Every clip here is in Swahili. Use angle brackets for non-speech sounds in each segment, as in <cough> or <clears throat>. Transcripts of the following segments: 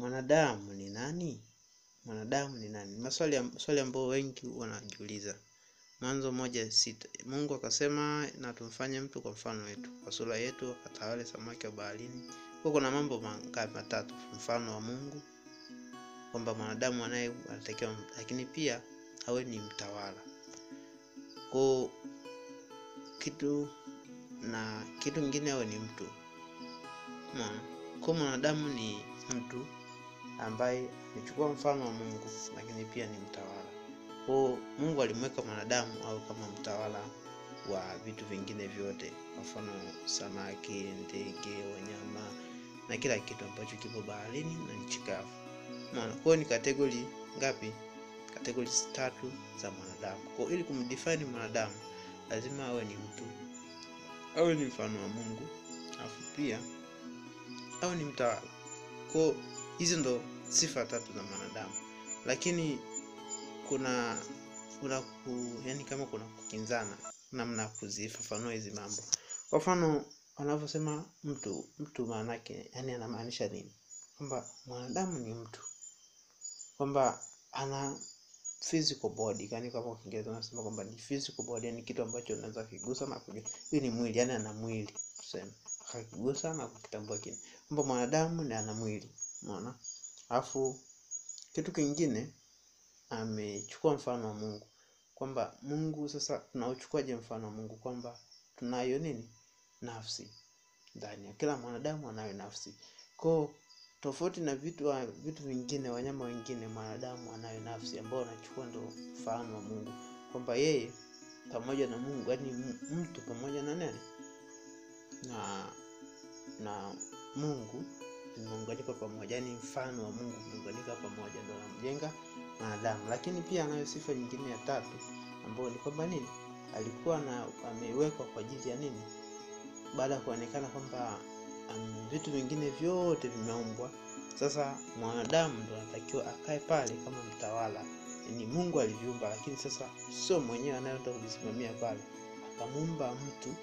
mwanadamu ni nani? Mwanadamu ni nani? Maswali am- ambayo wengi wanajiuliza. Mwanzo moja sita. Mungu akasema na tumfanye mtu kwa mfano wetu, kwa sura yetu, akatawale samaki wa baharini. Kwa kuna mambo mangapi? Matatu. Mfano wa Mungu, kwamba mwanadamu anaye anatakiwa, lakini pia awe ni mtawala. Kwa kitu na kitu kingine awe ni mtu. Kwa mwanadamu ni mtu ambaye amechukua mfano wa Mungu, lakini pia ni mtawala. Kwa Mungu alimweka mwanadamu au kama mtawala wa vitu vingine vyote, kwa mfano samaki, ndege, wanyama na kila kitu ambacho kipo baharini na nchi kavu. Kwa ni kategori ngapi? Kategori tatu za mwanadamu. Kwa ili kumdefine mwanadamu lazima awe ni mtu, awe ni mfano wa Mungu, afu pia awe ni mtawala. Kwa hizo ndo sifa tatu za mwanadamu, lakini kuna kuna ku, yani kama kuna kukinzana namna kuzifafanua hizi mambo. Kwa mfano wanavyosema mtu, mtu maana yake yani anamaanisha nini? Kwamba mwanadamu ni mtu, kwamba ana physical body, yani kwa Kiingereza unasema kwamba ni physical body, yani kitu ambacho unaweza kigusa na kujua. Hii ni mwili, yani ana mwili tuseme, akakigusa na kukitambua kile, kwamba mwanadamu ni ana mwili, umeona. Alafu kitu kingine amechukua mfano wa Mungu, kwamba Mungu sasa tunauchukuaje mfano wa Mungu? Kwamba tunayo nini? Nafsi ndani ya kila mwanadamu, anayo nafsi. Kwa tofauti na vitu wa- vitu vingine, wanyama wengine, mwanadamu anayo nafsi ambayo anachukua ndo mfano wa Mungu, kwamba yeye pamoja na Mungu, yani mtu pamoja na nani na na Mungu vimeunganika pamoja, yani mfano wa Mungu vimeunganika pamoja, ndio anamjenga mwanadamu. Lakini pia anayo sifa nyingine ya tatu ambayo ni kwamba nini, alikuwa na amewekwa kwa ajili ya nini, baada ya kuonekana kwamba um, vitu vingine vyote vimeumbwa, sasa mwanadamu ndo anatakiwa akae pale kama mtawala. Ni Mungu aliviumba, lakini sasa sio mwenyewe anayeenda kuvisimamia pale, akamuumba mtu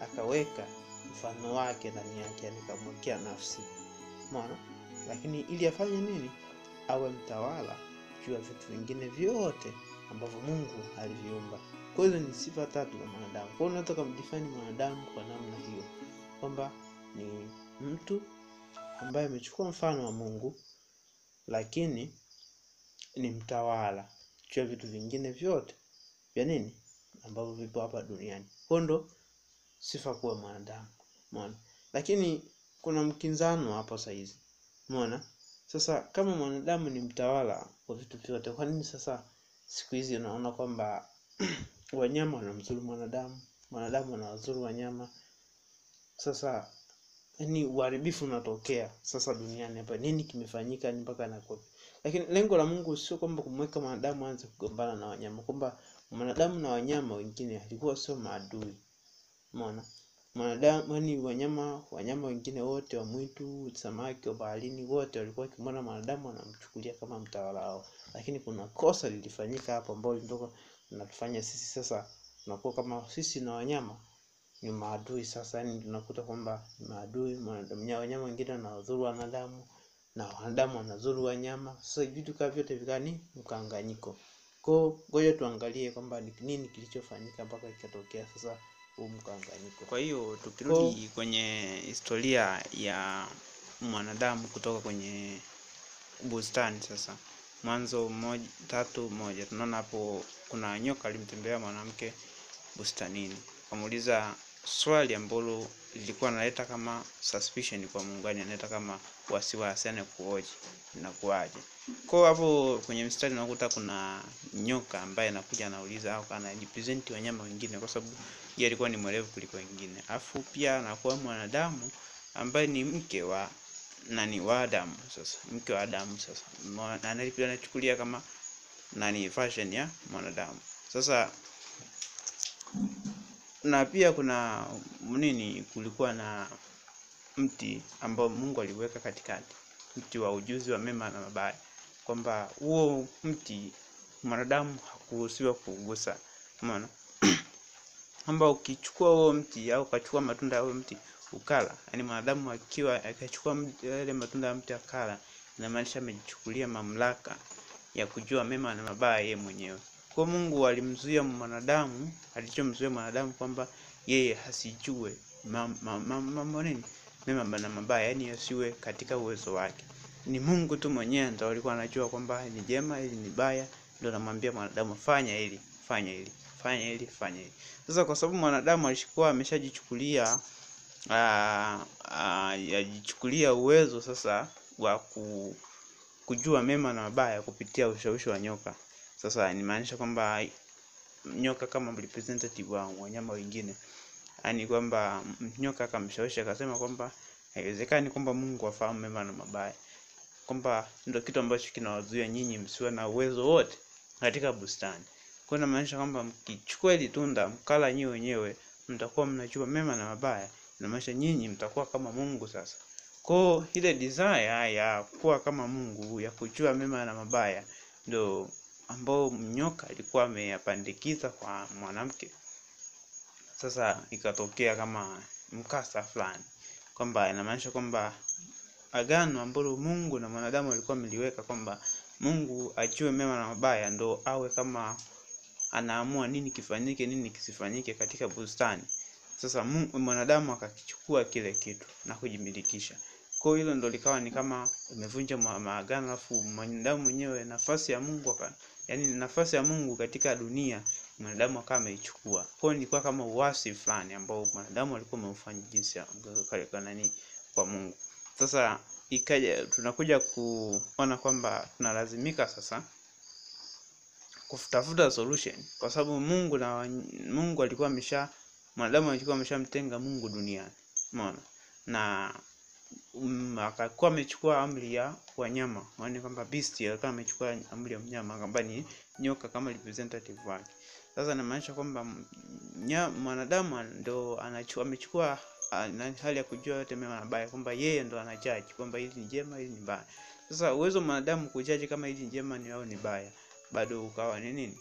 akaweka mfano wake ndani yake, yani kamwekea nafsi Umeona? Lakini ili afanye nini? Awe mtawala juu ya vitu vingine vyote ambavyo Mungu aliviumba. Kwa hizo ni sifa tatu za mwanadamu. kwao unaweza kumdefine mwanadamu kwa namna hiyo kwamba ni mtu ambaye amechukua mfano wa Mungu, lakini ni mtawala juu ya vitu vingine vyote vya nini ambavyo vipo hapa duniani. kwao ndo sifa kuwa mwanadamu. mwana Lakini kuna mkinzano hapo saizi. Umeona? Sasa kama mwanadamu ni mtawala wa vitu vyote, kwa nini sasa siku hizi unaona kwamba <clears throat> wanyama wanamzuru mwanadamu, mwanadamu wanawazuru wanyama? Sasa yani uharibifu unatokea sasa duniani hapa. Nini kimefanyika mpaka anakuwa? Lakini lengo la Mungu sio kwamba kumweka mwanadamu aanze kugombana na wanyama, kwamba mwanadamu na wanyama wengine alikuwa sio maadui. Umeona? Mwanadamu yani wanyama wanyama wengine wote wa mwitu, samaki wa baharini, wote walikuwa wakimwona mwanadamu wanamchukulia kama mtawala wao, lakini kuna kosa lilifanyika hapo ambalo ndio linatufanya sisi sasa tunakuwa kama sisi na wanyama ni maadui. Sasa yani tunakuta kwamba maadui, wanyama wengine wanawadhuru wanadamu na wanadamu wanadhuru wanyama. Sasa vitu kama vyote vikani mkanganyiko. Kwa ngoja tuangalie kwamba ni nini kilichofanyika mpaka ikatokea sasa huu mkanganyiko. Kwa hiyo tukirudi kwenye historia ya mwanadamu kutoka kwenye bustani sasa, Mwanzo moja, tatu moja tunaona hapo kuna nyoka alimtembelea mwanamke bustanini, kamuuliza swali ambalo lilikuwa naleta kama suspicion kwa Mungu, yani analeta kama wasiwasi, yani kuoje inakuwaje. Kwa hapo kwenye mstari unakuta kuna nyoka ambaye anakuja anauliza au anajipresent wanyama wengine, kwa sababu yeye alikuwa ni mwerevu kuliko wengine, afu pia anakuwa mwanadamu ambaye ni mke wa nani wa Adamu. Sasa. Mke wa Adamu sasa. Mwa- anachukulia kama nani fashion ya mwanadamu. Sasa na pia kuna nini, kulikuwa na mti ambao Mungu aliweka katikati, mti wa ujuzi wa mema na mabaya, kwamba huo mti mwanadamu hakuruhusiwa kugusa, Umeona kwamba ukichukua huo mti au ukachukua matunda ya huo mti ukala, yani mwanadamu akiwa akachukua yale matunda ya mti akala, inamaanisha amejichukulia mamlaka ya kujua mema na mabaya yeye mwenyewe. Kwa Mungu alimzuia mwanadamu, alichomzuia mwanadamu kwamba yeye hasijue mambo ma, ma, ma, ma, nini mema na mabaya, yani yasiwe katika uwezo wake. Ni Mungu tu mwenyewe ndo alikuwa anajua kwamba ni jema, hili ni baya, ndo anamwambia mwanadamu fanya hili, fanya hili, fanya hili, fanya hili. Sasa kwa sababu mwanadamu alishikuwa ameshajichukulia ajichukulia uwezo sasa wa ku, kujua mema na mabaya kupitia ushawishi wa nyoka. Sasa nimaanisha kwamba nyoka kama representative wa wanyama wengine, yaani kwamba nyoka akamshawishi akasema kwamba haiwezekani kwamba Mungu afahamu mema na mabaya, kwamba ndio kitu ambacho kinawazuia nyinyi msiwe na uwezo wote katika bustani. Kwa inamaanisha kwamba mkichukua hili tunda mkala nyewe wenyewe, mtakuwa mnajua mema na mabaya, inamaanisha nyinyi mtakuwa kama Mungu sasa. Kwa ile desire ya kuwa kama Mungu ya kujua mema na mabaya ndo ambao nyoka alikuwa ameyapandikiza kwa mwanamke. Sasa ikatokea kama mkasa fulani, kwamba inamaanisha kwamba agano ambalo Mungu na mwanadamu alikuwa ameliweka kwamba Mungu ajue mema na mabaya, ndo awe kama anaamua nini kifanyike, nini kisifanyike katika bustani. Sasa mwanadamu akakichukua kile kitu na kujimilikisha. Kwa hilo ndo likawa ni kama imevunja maagano, alafu mwanadamu mwenyewe nafasi ya Mungu aka, yani nafasi ya Mungu katika dunia mwanadamu akawa ameichukua. Kwa hiyo kama uasi fulani ambao mwanadamu alikuwa ameufanya jinsi ya kwa Mungu. Sasa ikaja tunakuja kuona kwamba tunalazimika sasa kutafuta solution kwa sababu Mungu na Mungu alikuwa amesha mwanadamu alikuwa ameshamtenga Mungu duniani. Umeona? Na um, akakuwa amechukua amri ya wanyama, maana kwamba beast alikuwa amechukua amri ya mnyama kwamba ni nyoka kama representative wake. Sasa namaanisha kwamba mwanadamu ndo amechukua hali ya kujua yote mema na kwamba yeye ndo anajaji kwamba hili ni jema, hili ni baya. Sasa uwezo mwanadamu kujaji kama hili ni jema ni au ni baya bado ukawa ni nini,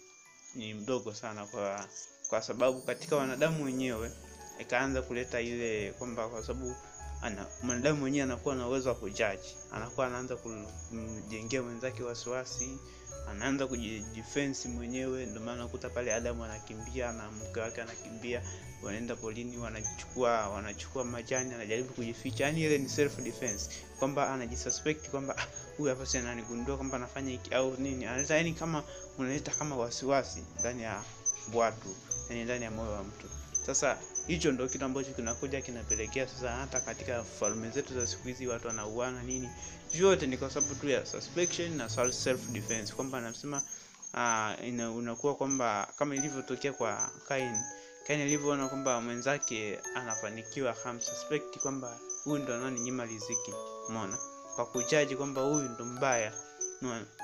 ni mdogo sana, kwa kwa sababu katika wanadamu wenyewe ikaanza kuleta ile kwamba kwa sababu ana mwanadamu mwenyewe anakuwa na uwezo wa kujaji, anakuwa anaanza kumjengea mwenzake wasiwasi, anaanza kujidefense mwenyewe. Ndio maana unakuta pale Adamu anakimbia na mke wake anakimbia, wanaenda polini, wanachukua wanachukua majani, anajaribu kujificha. Yani ile ni self defense, kwamba anajisuspect kwamba huyu hapa sasa ananigundua kwamba anafanya hiki au nini, analeta yani kama unaleta kama wasiwasi ndani ya watu, yani ndani ya moyo wa mtu. Sasa hicho ndo kitu ambacho kinakuja kinapelekea sasa hata katika falme zetu za siku hizi watu wanauana nini, vyote ni kwa sababu tu ya suspicion na self defense, kwamba anasema uh, unakuwa kwamba kama ilivyotokea kwa Kain. Kain alivyoona kwamba mwenzake anafanikiwa, akamsuspect kwamba huyu ndo ananinyima riziki, umeona, kwa kujaji kwamba huyu ndo mbaya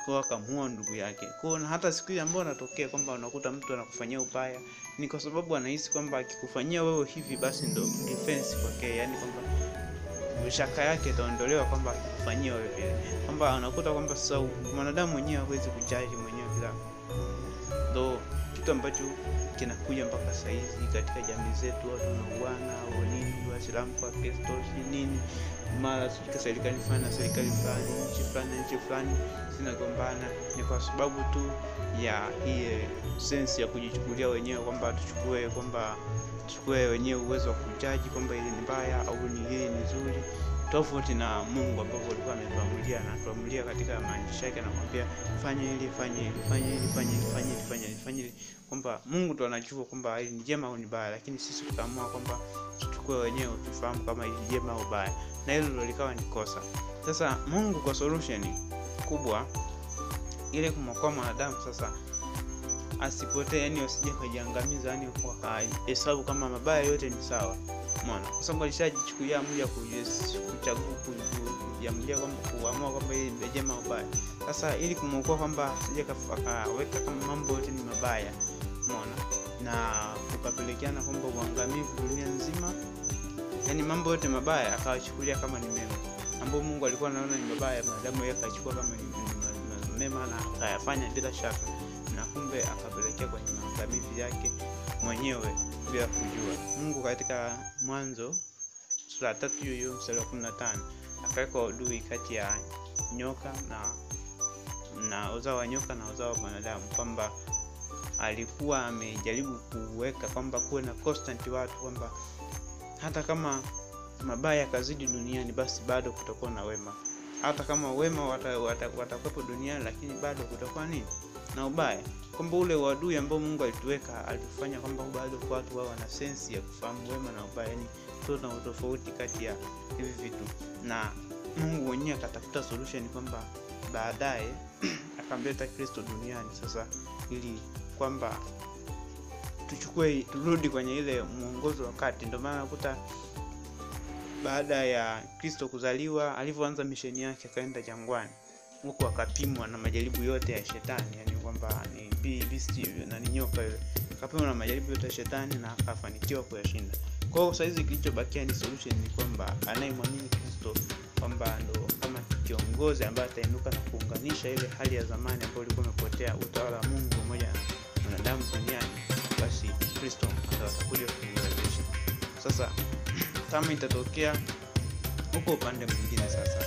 kwa akamuua ndugu yake. Kwa na hata siku ile ambayo anatokea kwamba unakuta mtu anakufanyia ubaya, ni kwa sababu anahisi kwamba akikufanyia wewe hivi basi ndo defense kwake, yani kwamba shaka yake itaondolewa kwamba akikufanyia wewe vile, kwamba anakuta kwamba sasa mwanadamu mwenyewe hawezi kujaji mwenyewe bila, ndo kitu ambacho kinakuja mpaka sahizi katika jamii zetu, watu wanauana au nini, Waislamu kwa Kristo nini, mara sika serikali fulani na serikali fulani, nchi fulani na nchi fulani zinagombana. Ni kwa sababu tu ya hii sensi ya kujichukulia wenyewe kwamba tuchukue kwamba tuchukue wenyewe uwezo wa kujaji kwamba ili ni mbaya au ni hili ni nzuri, tofauti na Mungu ambavyo alikuwa ametuamulia na tuamulia katika maandishi yake, anamwambia fanya hili, fanya hili, fanya hili, fanya hili, fanya hili, fanya hili, fanya hili, kwamba Mungu ndo anajua kwamba hili ni jema au ni baya, lakini sisi tukaamua kwamba tuchukue wenyewe tufahamu kama hili jema au baya, na hilo ndo likawa ni kosa. Sasa Mungu kwa solution kubwa ile kumwokoa mwanadamu sasa asipotee, yani asije kujiangamiza, yani wakahesabu kama mabaya yote ni sawa. Umeona, kwa sababu alishajichukulia amri kuchagua kujiamulia kwamba kuamua kwamba ni jema mabaya. Sasa ili kumuokoa kwamba asije akaweka kama mambo yote ni mabaya, umeona, na ukapelekeana kwamba uangamivu dunia nzima, yani mambo yote mabaya akawachukulia kama ni mema, ambapo Mungu alikuwa anaona ni mabaya, maadamu yeye akachukua kama ni mema na akayafanya bila shaka. Na kumbe akapelekea kwenye maangamizi yake mwenyewe bila kujua. Mungu katika Mwanzo sura tatu hiyo hiyo mstari wa kumi na tano akaweka udui kati ya nyoka na na uzao wa nyoka na uzao wa mwanadamu kwamba alikuwa amejaribu kuweka kwamba kuwe na constant watu kwamba hata kama mabaya yakazidi duniani basi bado kutakuwa na wema hata kama wema watakuwepo wata, wata duniani lakini bado kutakuwa nini? Na ubaya. Kwamba ule uadui ambao mungu alituweka alitufanya kwamba bado watu wao wana sensi ya kufahamu wema na ubaya yani tuna utofauti kati ya hivi vitu. Na mungu mwenyewe akatafuta solution kwamba baadaye <clears throat> akamleta kristo duniani. Sasa ili kwamba tuchukue turudi kwenye ile mwongozo wa kati. Ndio maana nakuta baada ya kristo kuzaliwa alivyoanza misheni yake akaenda jangwani. Huku akapimwa na majaribu yote ya shetani yani kwamba ni beast nyoka yule. Akapimwa na majaribu yote ya shetani na akafanikiwa kuyashinda. Kwa hiyo kilichobakia ni solution ni kwamba anayemwamini kristo kwamba ndo kama kiongozi ambaye atainuka na kuunganisha ile hali ya zamani ambayo ilikuwa imepotea utawala wa mungu pamoja na mwanadamu duniani basi kristo atakuja kuiwezesha sasa kama itatokea huko upande mwingine sasa